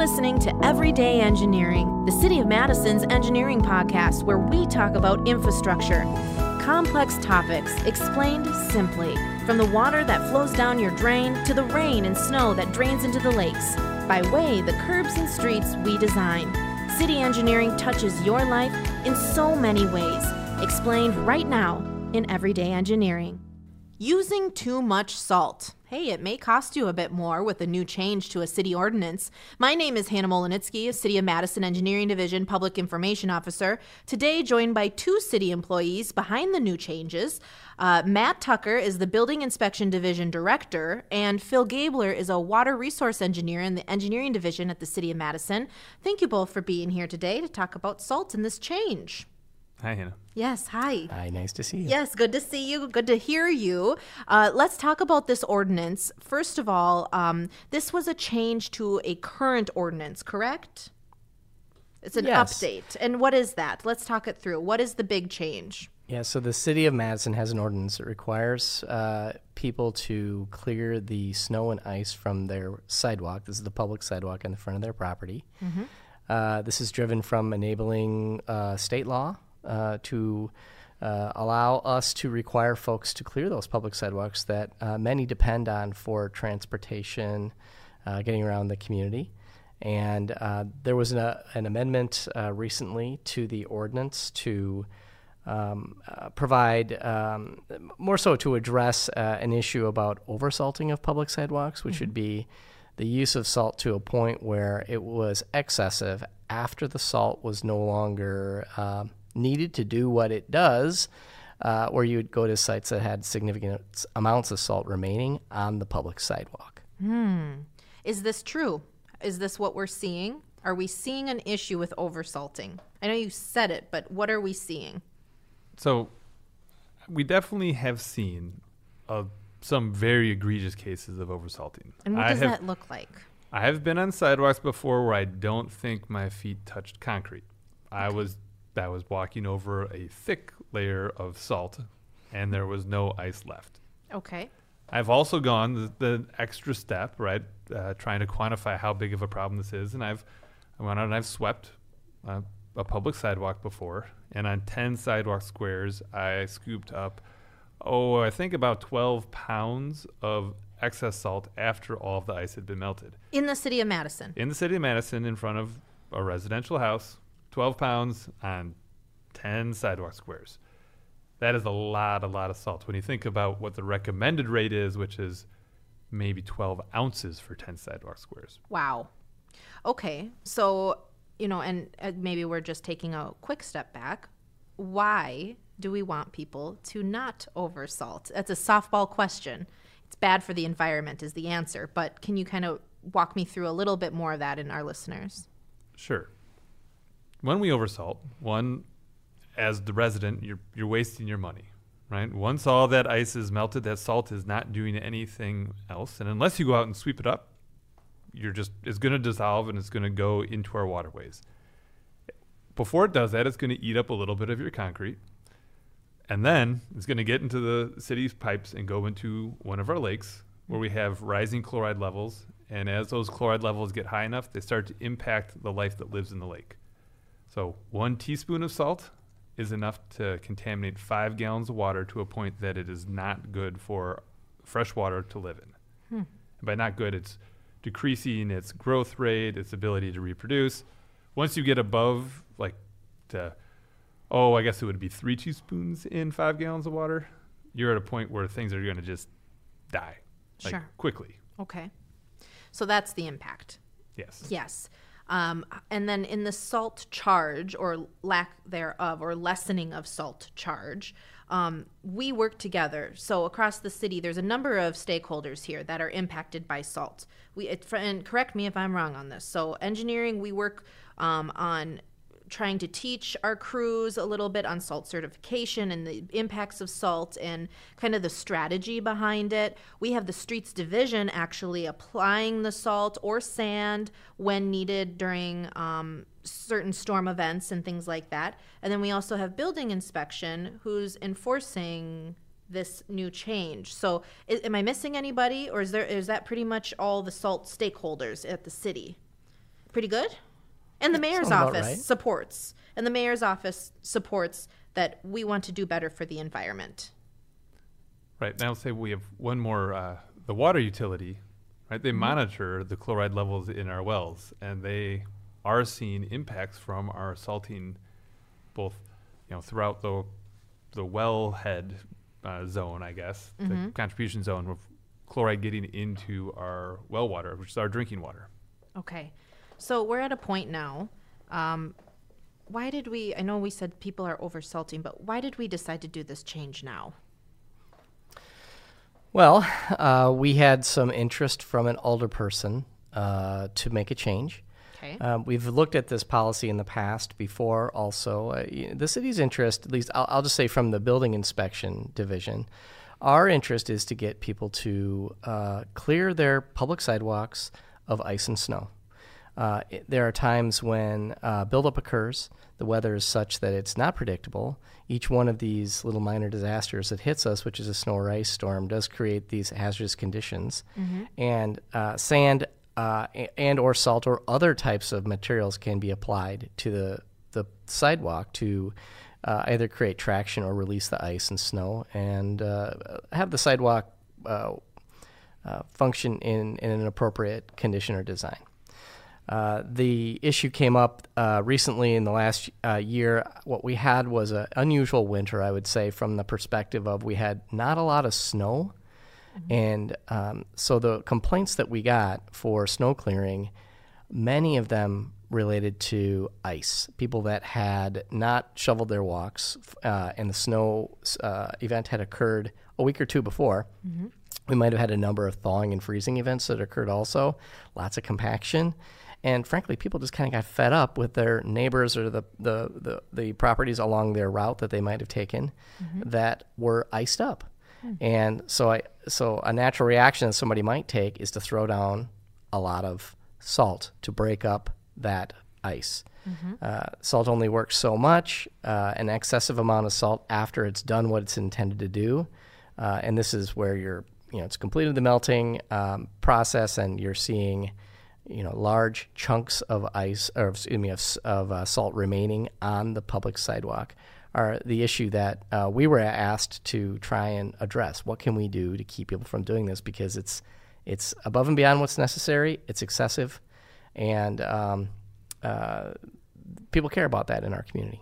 listening to Everyday Engineering, the City of Madison's engineering podcast where we talk about infrastructure. Complex topics explained simply, from the water that flows down your drain to the rain and snow that drains into the lakes, by way the curbs and streets we design. City engineering touches your life in so many ways, explained right now in Everyday Engineering. Using too much salt. Hey, it may cost you a bit more with a new change to a city ordinance. My name is Hannah Mohelnitzky, City of Madison Engineering Division Public Information Officer. Today, joined by two city employees behind the new changes. Uh, Matt Tucker is the Building Inspection Division Director, and Phil Gaebler is a Water Resource Engineer in the Engineering Division at the City of Madison. Thank you both for being here today to talk about salt and this change. Hi, Hannah. Yes, hi. Hi, nice to see you. Yes, good to see you. Good to hear you. Uh, let's talk about this ordinance. First of all, um, this was a change to a current ordinance, correct? It's an Yes. update. And what is that? Let's talk it through. What is the big change? Yeah, so the city of Madison has an ordinance that requires uh, people to clear the snow and ice from their sidewalk. This is the public sidewalk in the front of their property. Uh, this is driven from enabling uh, state law uh, to uh, allow us to require folks to clear those public sidewalks that uh, many depend on for transportation, uh, getting around the community. And uh, there was an, uh, an amendment uh, recently to the ordinance to um, uh, provide um, more so to address uh, an issue about oversalting of public sidewalks, which would be the use of salt to a point where it was excessive after the salt was no longer uh, needed to do what it does, uh, where you would go to sites that had significant amounts of salt remaining on the public sidewalk. Is this true? Is this what we're seeing? Are we seeing an issue with oversalting? I know you said it, but what are we seeing? So, we definitely have seen uh, some very egregious cases of oversalting. And what does have, that look like? I have been on sidewalks before where I don't think my feet touched concrete. I was I was walking over a thick layer of salt, and there was no ice left. Okay. I've also gone the, the extra step, right, uh, trying to quantify how big of a problem this is, and I've I went out and I've swept uh, a public sidewalk before, and on ten sidewalk squares, I scooped up, oh, I think about twelve pounds of excess salt after all of the ice had been melted In the city of Madison. in the city of Madison, in front of a residential house, twelve pounds on ten sidewalk squares. That is a lot, a lot of salt. When you think about what the recommended rate is, which is maybe 12 ounces for 10 sidewalk squares. Wow. Okay. So, you know, and uh, maybe we're just taking a quick step back. Why do we want people to not oversalt? That's a softball question. It's bad for the environment, is the answer. But can you kind of walk me through a little bit more of that in our listeners? Sure. When we oversalt, one, as the resident, you're, you're wasting your money, right? Once all that ice is melted, that salt is not doing anything else. And unless you go out and sweep it up, you're just, it's going to dissolve and it's going to go into our waterways. Before it does that, it's going to eat up a little bit of your concrete. And then it's going to get into the city's pipes and go into one of our lakes where we have rising chloride levels. And as those chloride levels get high enough, they start to impact the life that lives in the lake. So, one teaspoon of salt is enough to contaminate five gallons of water to a point that it is not good for fresh water to live in. Hmm. And by not good, it's decreasing its growth rate, its ability to reproduce. Once you get above, like, to, oh, I guess it would be three teaspoons in five gallons of water, you're at a point where things are going to just die. Like, Sure. quickly. Okay. So that's the impact. Yes. Yes. Um, and then in the salt charge or lack thereof or lessening of salt charge, um, we work together. So across the city, there's a number of stakeholders here that are impacted by salt. We it, and correct me if I'm wrong on this. So engineering, we work um, on trying to teach our crews a little bit on salt certification and the impacts of salt and kind of the strategy behind it. We have the streets division actually applying the salt or sand when needed during um, certain storm events and things like that. And then we also have building inspection who's enforcing this new change. So, i am I missing anybody, or is there is that pretty much all the salt stakeholders at the city? pretty good. And the mayor's office right. supports. And the mayor's office supports that we want to do better for the environment. Right now, say we have one more. Uh, the water utility, right? They monitor the chloride levels in our wells, and they are seeing impacts from our salting, both you know throughout the the wellhead uh, zone, I guess, the contribution zone of chloride getting into our well water, which is our drinking water. Okay. So we're at a point now. Um, why did we, I know we said people are oversalting, but why did we decide to do this change now? Well, uh, we had some interest from an older person uh, to make a change. Okay. Um, we've looked at this policy in the past before also. Uh, the city's interest, at least I'll, I'll just say from the building inspection division, our interest is to get people to uh, clear their public sidewalks of ice and snow. Uh, it- there are times when uh, buildup occurs. The weather is such that it's not predictable. Each one of these little minor disasters that hits us, which is a snow or ice storm, does create these hazardous conditions. And uh, sand uh, and or salt or other types of materials can be applied to the, the sidewalk to uh, either create traction or release the ice and snow and uh, have the sidewalk uh, uh, function in, in an appropriate condition or design. Uh, the issue came up uh, recently in the last uh, year. What we had was an unusual winter, I would say, from the perspective of we had not a lot of snow. And um, so the complaints that we got for snow clearing, many of them related to ice. People that had not shoveled their walks, uh, and the snow uh, event had occurred a week or two before. We might have had a number of thawing and freezing events that occurred also, lots of compaction. And frankly, people just kind of got fed up with their neighbors or the, the, the, the properties along their route that they might have taken that were iced up. And so I so a natural reaction that somebody might take is to throw down a lot of salt to break up that ice. Uh, salt only works so much. Uh, an excessive amount of salt after it's done what it's intended to do, uh, and this is where you're you know it's completed the melting um, process and you're seeing you know large chunks of ice or excuse me of, of uh, salt remaining on the public sidewalk are the issue that uh, we were asked to try and address. What can we do to keep people from doing this? Because it's it's above and beyond what's necessary. It's excessive, and um, uh, people care about that in our community.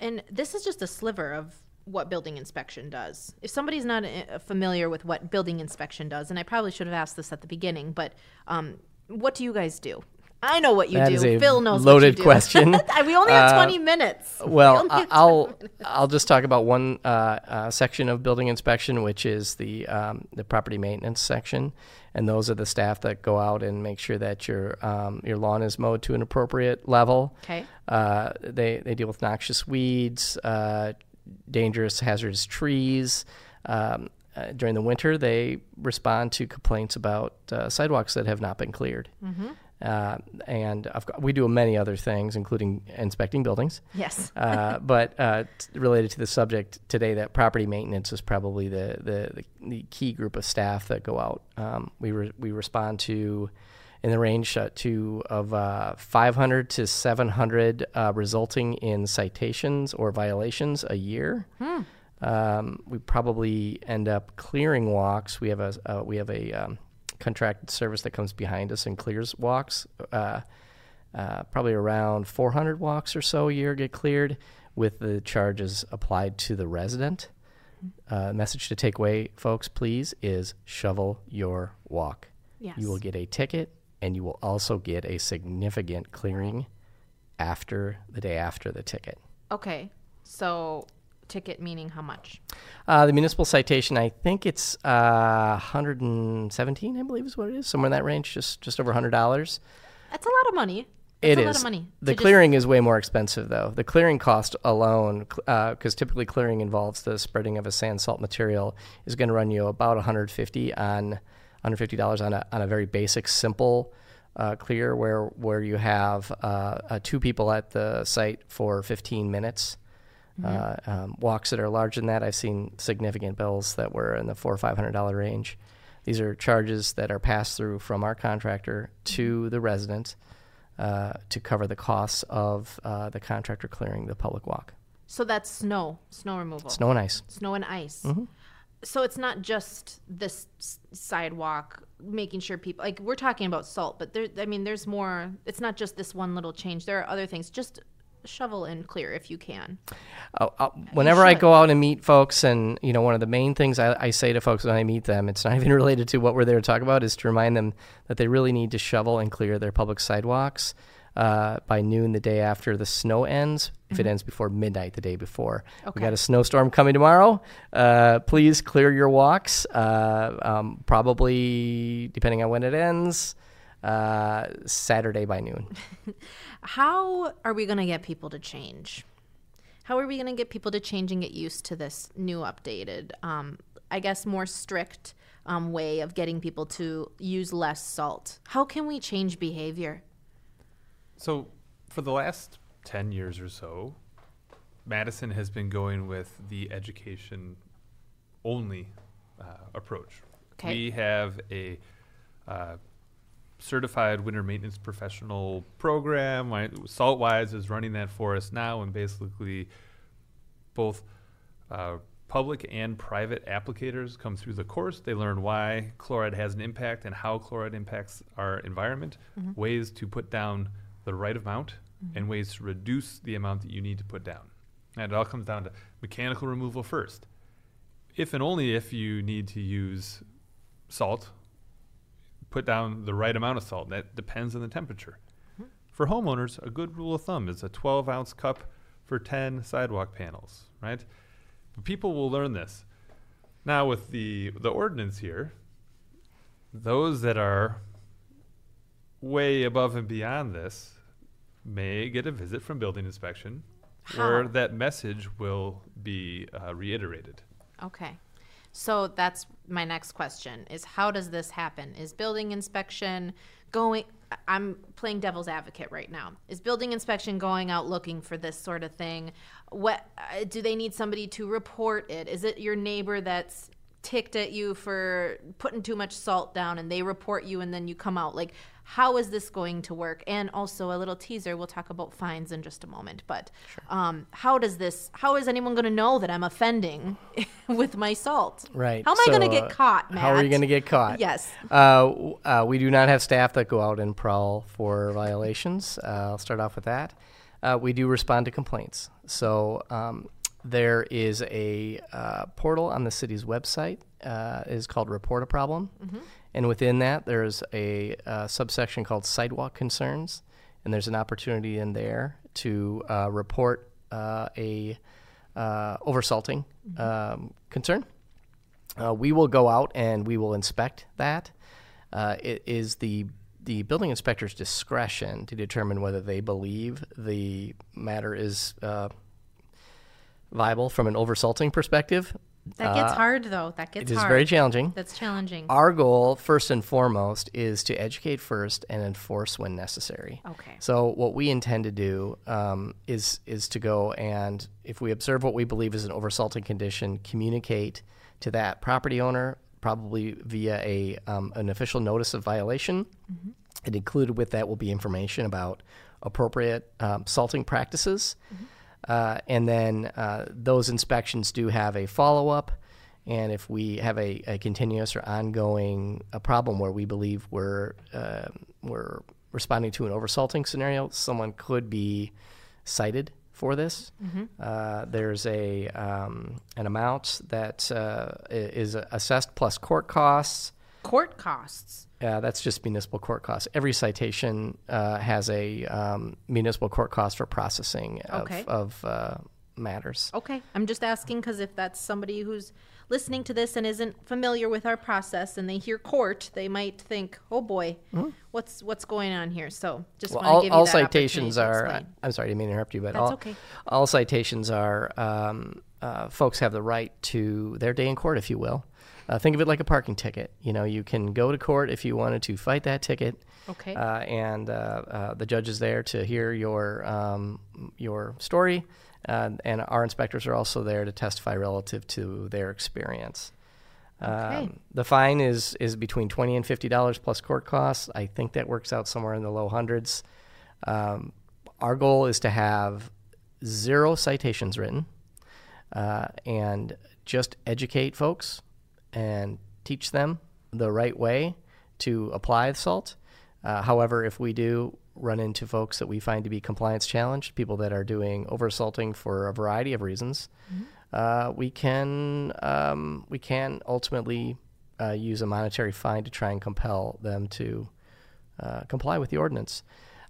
And this is just a sliver of what building inspection does. If somebody's not uh, familiar with what building inspection does, and I probably should have asked this at the beginning, but um, what do you guys do? I know what you That do. Phil knows loaded what you do. question. we only have Uh, 20 minutes. Well, I- have I'll I'll just talk about one uh, uh, section of building inspection, which is the um, the property maintenance section, and those are the staff that go out and make sure that your um, your lawn is mowed to an appropriate level. Okay. Uh, they they deal with noxious weeds, uh, dangerous hazardous trees. Um, uh, during the winter, they respond to complaints about uh, sidewalks that have not been cleared. Uh, and got, we do many other things, including inspecting buildings. Yes. Uh, but uh, related to the subject today, that property maintenance is probably the, the, the, key group of staff that go out. Um, we, re- we respond to in the range uh, to of uh, 500 to 700 uh, resulting in citations or violations a year. Um, we probably end up clearing walks. We have a uh, we have a um, contracted service that comes behind us and clears walks. Uh, uh, probably around 400 walks or so a year get cleared, with the charges applied to the resident. Uh, message to take away, folks, please, is shovel your walk. Yes. You will get a ticket, and you will also get a significant clearing after the day after the ticket. Okay. So, ticket meaning how much? Uh, the municipal citation, I think it's uh, 117, I believe is what it is, somewhere in that range, just just over $100. That's a lot of money. That's It a is. lot of money. The to just- clearing is way more expensive, though. The clearing cost alone, because typically clearing involves the spreading of a sand salt material, is going to run you about 150 on 150 dollars on a on a very basic, simple uh, clear, where where you have uh, uh, two people at the site for 15 minutes. Uh, um, walks that are larger than that, I've seen significant bills that were in the four or five hundred dollar range. These are charges that are passed through from our contractor to the resident. uh, to cover the costs of uh, the contractor clearing the public walk. So that's snow, snow removal, Snow and ice. snow and ice. Mm-hmm. So it's not just this sidewalk, making sure people like we're talking about salt, but there. I mean, there's more. It's not just this one little change. There are other things. Just shovel and clear if you can. Uh, uh, whenever I go out and meet folks, and you know, one of the main things I, I say to folks when I meet them, it's not even related to what we're there to talk about, is to remind them that they really need to shovel and clear their public sidewalks uh, by noon the day after the snow ends. If it ends before midnight the day before, we got a snowstorm coming tomorrow. Uh, please clear your walks. Uh, um, probably depending on when it ends, uh, Saturday by noon. How are we going to get people to change? How are we going to get people to change and get used to this new updated, um, I guess, more strict um, way of getting people to use less salt? How can we change behavior? So, for the last 10 years or so, Madison has been going with the education only uh, approach. Okay. We have a uh, certified winter maintenance professional program. Saltwise is running that for us now, and basically, both uh, public and private applicators come through the course. They learn why chloride has an impact and how chloride impacts our environment, ways to put down the right amount, and ways to reduce the amount that you need to put down. And it all comes down to mechanical removal first. If and only if you need to use salt, put down the right amount of salt. That depends on the temperature. For homeowners, a good rule of thumb is a 12 ounce cup for 10 sidewalk panels, right? But people will learn this. Now, with the, the ordinance here, those that are way above and beyond this may get a visit from building inspection where that message will be uh, reiterated. Okay. So that's my next question is how does this happen? Is building inspection going I'm playing devil's advocate right now. Is building inspection going out looking for this sort of thing? What uh, do they need somebody to report it? Is it your neighbor that's ticked at you for putting too much salt down and they report you and then you come out? Like how is this going to work? And also a little teaser, we'll talk about fines in just a moment, but um, how does this how is anyone going to know that I'm offending with my salt? Right. How am I going to uh, get caught, Matt? How are you going to get caught? Yes. Uh, uh, we do not have staff that go out and prowl for violations. Uh, I'll start off with that. Uh, we do respond to complaints. So um, there is a uh, portal on the city's website. Uh, is called Report a Problem, and within that there's a uh, subsection called Sidewalk Concerns, and there's an opportunity in there to uh, report uh, a uh, oversalting um, concern. Uh, we will go out and we will inspect that. Uh, it is the the building inspector's discretion to determine whether they believe the matter is uh, viable from an oversalting perspective. That gets hard though. That gets It is hard. very challenging. That's challenging. Our goal, first and foremost, is to educate first and enforce when necessary. Okay. So what we intend to do um, is is to go and if we observe what we believe is an oversalting condition, communicate to that property owner, probably via a um, an official notice of violation. And included with that will be information about appropriate um, salting practices. Uh, and then uh, those inspections do have a follow up. And if we have a, a continuous or ongoing a problem where we believe we're uh, we're responding to an oversalting scenario, someone could be cited for this. Uh, there's a um, an amount that uh, is assessed plus court costs. Court costs. Uh, that's just municipal court costs. Every citation uh, has a um, municipal court cost for processing of, Okay. of uh, matters. Okay. I'm just asking because if that's somebody who's listening to this and isn't familiar with our process and they hear court, they might think, "Oh boy, what's what's going on here?" So just Mm-hmm. Well, want to all, give all citations are. I'm sorry, I didn't mean to interrupt you, but That's all, okay. all citations are. Um, uh, folks have the right to their day in court, if you will. Uh, think of it like a parking ticket. You know, you can go to court if you wanted to fight that ticket. Okay. Uh, and uh, uh, the judge is there to hear your um, your story, uh, and our inspectors are also there to testify relative to their experience. Okay. Um, the fine is is between twenty and fifty dollars plus court costs. I think that works out somewhere in the low hundreds. Um, our goal is to have zero citations written uh, and just educate folks and teach them the right way to apply the salt. Uh, however, if we do run into folks that we find to be compliance challenged, people that are doing oversalting for a variety of reasons, uh, we can um, we can ultimately uh, use a monetary fine to try and compel them to uh, comply with the ordinance.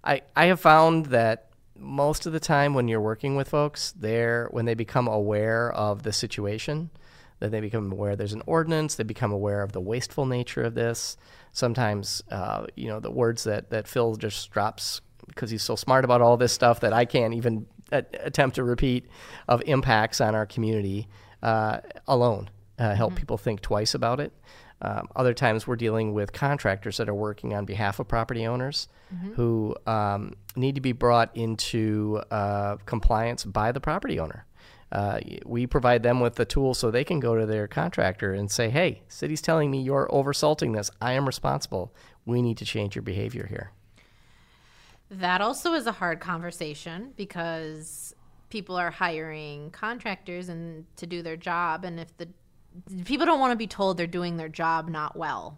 I, I have found that most of the time when you're working with folks, they're when they become aware of the situation, that they become aware there's an ordinance, they become aware of the wasteful nature of this. Sometimes, uh, you know, the words that, that Phil just drops because he's so smart about all this stuff that I can't even a- attempt to repeat of impacts on our community uh, alone uh, help people think twice about it. Um, other times we're dealing with contractors that are working on behalf of property owners who um, need to be brought into uh, compliance by the property owner. Uh, we provide them with the tools so they can go to their contractor and say, "Hey, city's telling me you're oversalting this. I am responsible. We need to change your behavior here." That also is a hard conversation because people are hiring contractors and to do their job and if the people don't want to be told they're doing their job not well.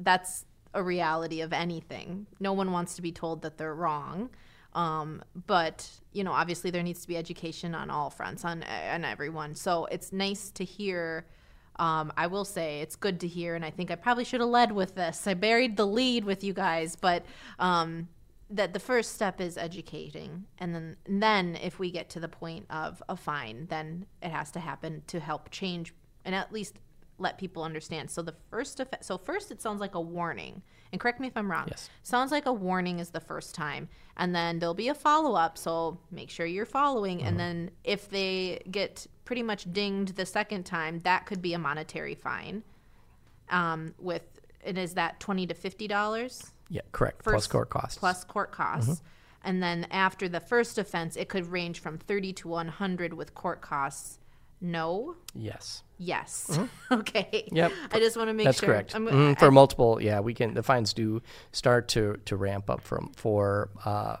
That's a reality of anything. No one wants to be told that they're wrong. Um, but you know, obviously there needs to be education on all fronts on on everyone. So it's nice to hear um, I will say it's good to hear, and I think I probably should have led with this. I buried the lead with you guys, but um, that the first step is educating, and then and then if we get to the point of a fine, then it has to happen to help change and at least let people understand. So the first effe- so first it sounds like a warning, and correct me if I'm wrong. Yes. Sounds like a warning is the first time, and then there'll be a follow up. So make sure you're following, and then if they get pretty much dinged the second time, that could be a monetary fine. Um, with and is that twenty to fifty dollars Yeah, correct. Plus court costs. plus court costs, and then after the first offense, it could range from thirty to one hundred with court costs. No. yes. Yes. okay. Yep. I just want to make That's sure. correct. I'm- Mhm, I- for multiple, yeah, we can. The fines do start to to ramp up from for uh,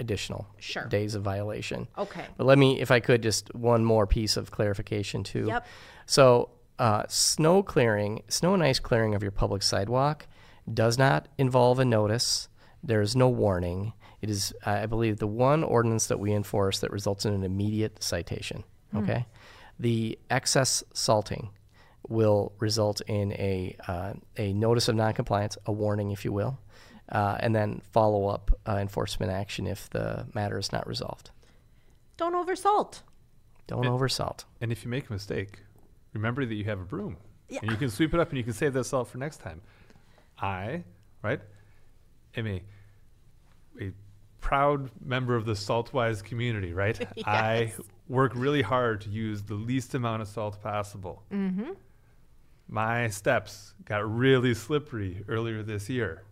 additional Sure. days of violation. Okay. But let me, if I could, just one more piece of clarification too. Yep. So, uh, snow clearing, snow and ice clearing of your public sidewalk does not involve a notice. There is no warning. It is, I believe, the one ordinance that we enforce that results in an immediate citation. Okay. The excess salting will result in a uh, a notice of noncompliance, a warning, if you will, uh, and then follow up uh, enforcement action if the matter is not resolved. Don't oversalt. Don't oversalt. And if you make a mistake, remember that you have a broom. Yeah. And you can sweep it up and you can save that salt for next time. I, right, am a, a proud member of the Saltwise community, right? I work really hard to use the least amount of salt possible. Mm-hmm. My steps got really slippery earlier this year.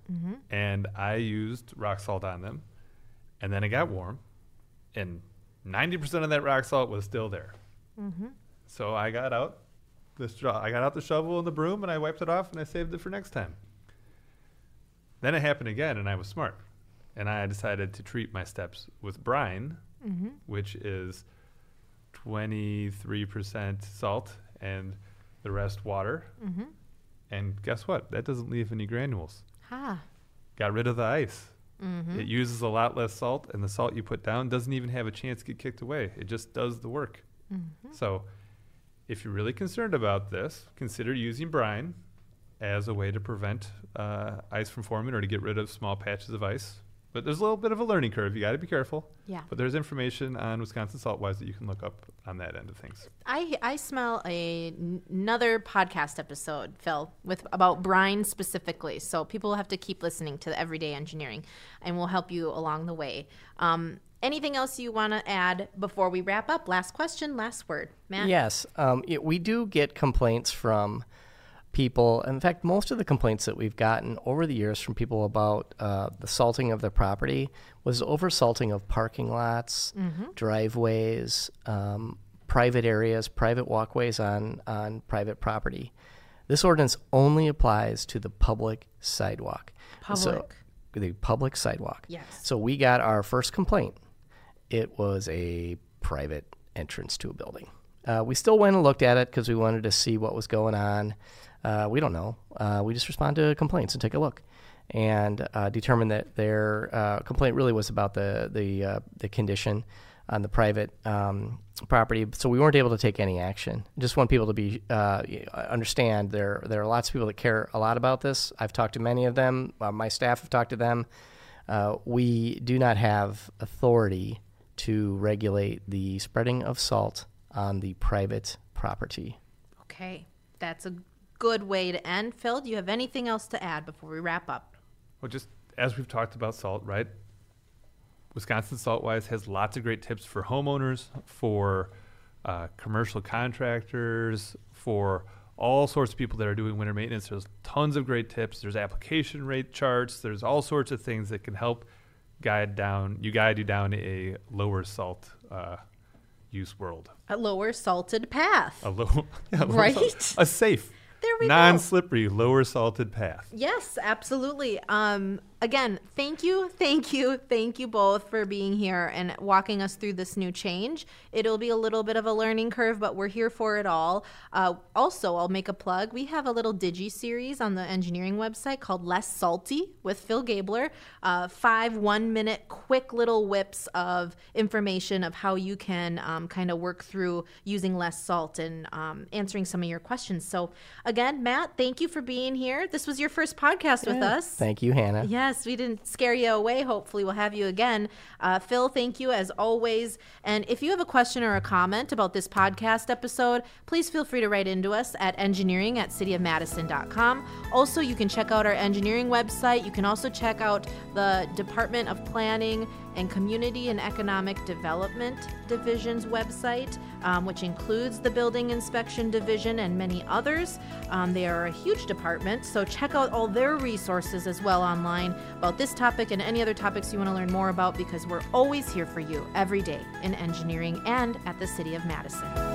And I used rock salt on them. And then it got warm. And 90% of that rock salt was still there. So I got out the stro- I got out the shovel and the broom and I wiped it off and I saved it for next time. Then it happened again and I was smart. And I decided to treat my steps with brine, mm-hmm. which is 23% salt and the rest water. Mm-hmm. And guess what? That doesn't leave any granules. Ha. Got rid of the ice. Mm-hmm. It uses a lot less salt, and the salt you put down doesn't even have a chance to get kicked away. It just does the work. So, if you're really concerned about this, consider using brine as a way to prevent uh, ice from forming or to get rid of small patches of ice. But there's a little bit of a learning curve. You got to be careful. Yeah. But there's information on Wisconsin Saltwise that you can look up on that end of things. I I smell a, n- another podcast episode, Phil, with about brine specifically. So people will have to keep listening to the Everyday Engineering, and we'll help you along the way. Um, anything else you want to add before we wrap up? Last question, last word, Matt. Yes, um, it, we do get complaints from people. In fact, most of the complaints that we've gotten over the years from people about uh, the salting of their property was oversalting of parking lots, driveways, um, private areas, private walkways on on private property. This ordinance only applies to the public sidewalk. So- Public. the public sidewalk. Yes. So we got our first complaint. It was a private entrance to a building. Uh, we still went and looked at it because we wanted to see what was going on. Uh, we don't know. Uh, we just respond to complaints and take a look, and uh, determined that their uh, complaint really was about the the uh, the condition on the private um, property. So we weren't able to take any action. Just want people to be uh, understand there there are lots of people that care a lot about this. I've talked to many of them. My staff have talked to them. We do not have authority to regulate the spreading of salt on the private property. Okay, that's a good way to end. Phil, do you have anything else to add before we wrap up? Well, just as we've talked about salt, right? Wisconsin Saltwise has lots of great tips for homeowners, for uh, commercial contractors, for all sorts of people that are doing winter maintenance. There's tons of great tips. There's application rate charts. There's all sorts of things that can help guide down you guide you down a lower salt uh, use world. A lower salted path. A low, yeah, lower Right? salt- a safe, There we go. non-slippery, lower salted path. Yes, absolutely. Um, again, thank you, thank you, thank you both for being here and walking us through this new change. It'll be a little bit of a learning curve, but we're here for it all. Uh, also, I'll make a plug. We have a little digi series on the engineering website called Less Salty with Phil Gaebler. Uh, five one minute quick little whips of information of how you can um, kind of work through using less salt and um, answering some of your questions. So, again, Matt, thank you for being here. This was your first podcast with us. Thank you, Hannah. Yes, we didn't scare you away. Hopefully, we'll have you again. Uh, Phil, thank you as always. And if you have a question or a comment about this podcast episode, please feel free to write into us at engineering at cityofmadison.com. Also, you can check out our engineering website. You can also check out the Department of Planning and Community and Economic Development Division's website, um, which includes the Building Inspection Division and many others. Um, they are a huge department, so check out all their resources as well online about this topic and any other topics you want to learn more about because we're always here for you every day in engineering and at the City of Madison.